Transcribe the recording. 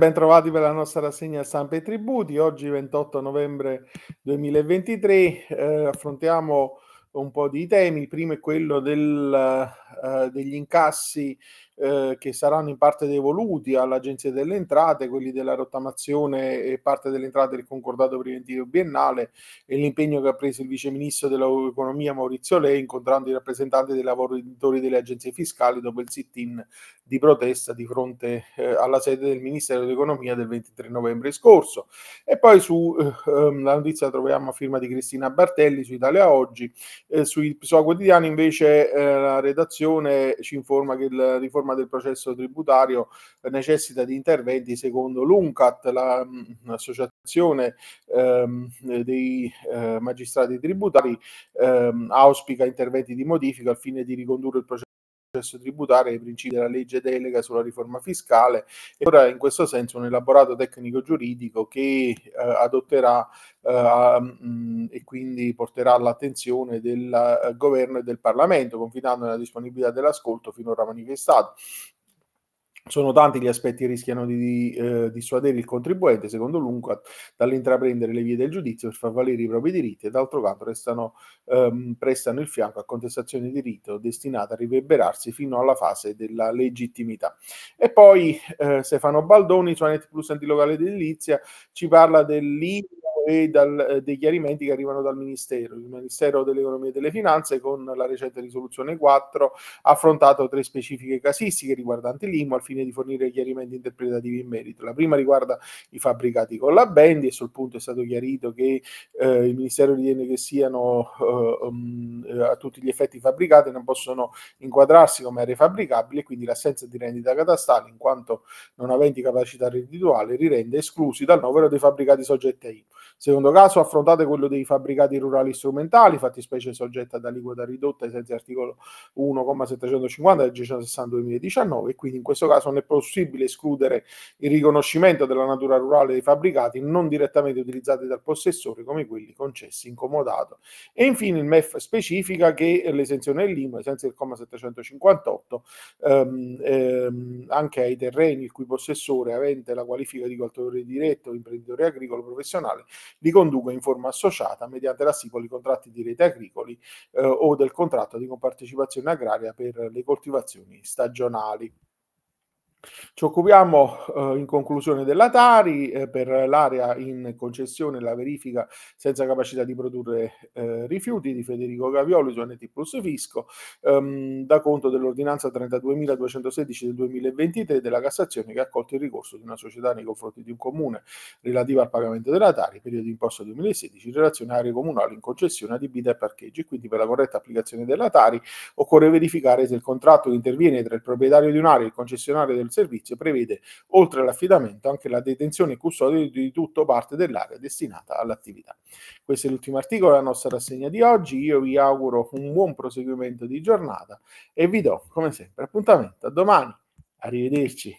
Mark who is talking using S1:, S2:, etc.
S1: Bentrovati per la nostra rassegna stampa e tributi. Oggi 28 novembre 2023 eh, affrontiamo un po' di temi. Il primo è quello del, uh, degli incassi uh, che saranno in parte devoluti all'Agenzia delle Entrate, quelli della rottamazione e parte delle entrate del concordato preventivo biennale e l'impegno che ha preso il Vice Ministro dell'Economia Maurizio Lei incontrando i rappresentanti dei lavoratori delle agenzie fiscali dopo il sit-in di protesta di fronte eh, alla sede del Ministero dell'Economia del 23 novembre scorso. E poi sulla uh, notizia troviamo a firma di Cristina Bartelli su Italia Oggi eh, sui PSOA quotidiani invece eh, la redazione ci informa che la riforma del processo tributario necessita di interventi secondo l'UNCAT, mm, l'associazione ehm, dei eh, magistrati tributari ehm, auspica interventi di modifica al fine di ricondurre il processo processo tributario ai principi della legge delega sulla riforma fiscale e ora in questo senso un elaborato tecnico giuridico che eh, adotterà eh, mh, e quindi porterà all'attenzione del eh, governo e del Parlamento confidando nella disponibilità dell'ascolto finora manifestato. Sono tanti gli aspetti che rischiano di eh, dissuadere il contribuente, secondo l'UNCAT, dall'intraprendere le vie del giudizio per far valere i propri diritti e d'altro canto restano, ehm, prestano il fianco a contestazioni di rito destinate a riverberarsi fino alla fase della legittimità. E poi eh, Stefano Baldoni su Anet Plus Antilocale edilizia ci parla dell'IVA e dal, eh, dei chiarimenti che arrivano dal Ministero. Il Ministero dell'Economia e delle Finanze con la recente risoluzione 4 ha affrontato tre specifiche casistiche riguardanti l'IMU al fine di fornire chiarimenti interpretativi in merito. La prima riguarda i fabbricati con la Bendi e sul punto è stato chiarito che eh, il Ministero ritiene che siano eh, um, a tutti gli effetti fabbricati e non possono inquadrarsi come aree fabbricabili e quindi l'assenza di rendita catastale in quanto non aventi capacità reddituale rirende esclusi dal novero dei fabbricati soggetti a IMU. Secondo caso affrontate quello dei fabbricati rurali strumentali, fattispecie soggetta ad aliquota ridotta ai sensi articolo 1,750 del G160 2019 e quindi in questo caso non è possibile escludere il riconoscimento della natura rurale dei fabbricati non direttamente utilizzati dal possessore come quelli concessi in comodato. E infine il MEF specifica che l'esenzione dell'IMU sensi del comma 758 ehm, ehm, anche ai terreni il cui possessore avente la qualifica di coltivatore diretto o imprenditore agricolo professionale li conduca in forma associata mediante la stipula di contratti di rete agricoli eh, o del contratto di compartecipazione agraria per le coltivazioni stagionali. Ci occupiamo eh, in conclusione della Tari eh, per l'area in concessione la verifica senza capacità di produrre eh, rifiuti di Federico Gavioli su NT Plus Fisco ehm, da conto dell'ordinanza 32.216 del 2023 della Cassazione che ha accolto il ricorso di una società nei confronti di un comune relativa al pagamento della Tari periodo di imposta 2016 in relazione a aree comunali in concessione adibite a parcheggi. Quindi per la corretta applicazione della Tari occorre verificare se il contratto che interviene tra il proprietario di un'area e il concessionario del servizio prevede, oltre all'affidamento, anche la detenzione custodia di tutto parte dell'area destinata all'attività. Questo è l'ultimo articolo della nostra rassegna di oggi. Io vi auguro un buon proseguimento di giornata e vi do, come sempre, appuntamento a domani. Arrivederci.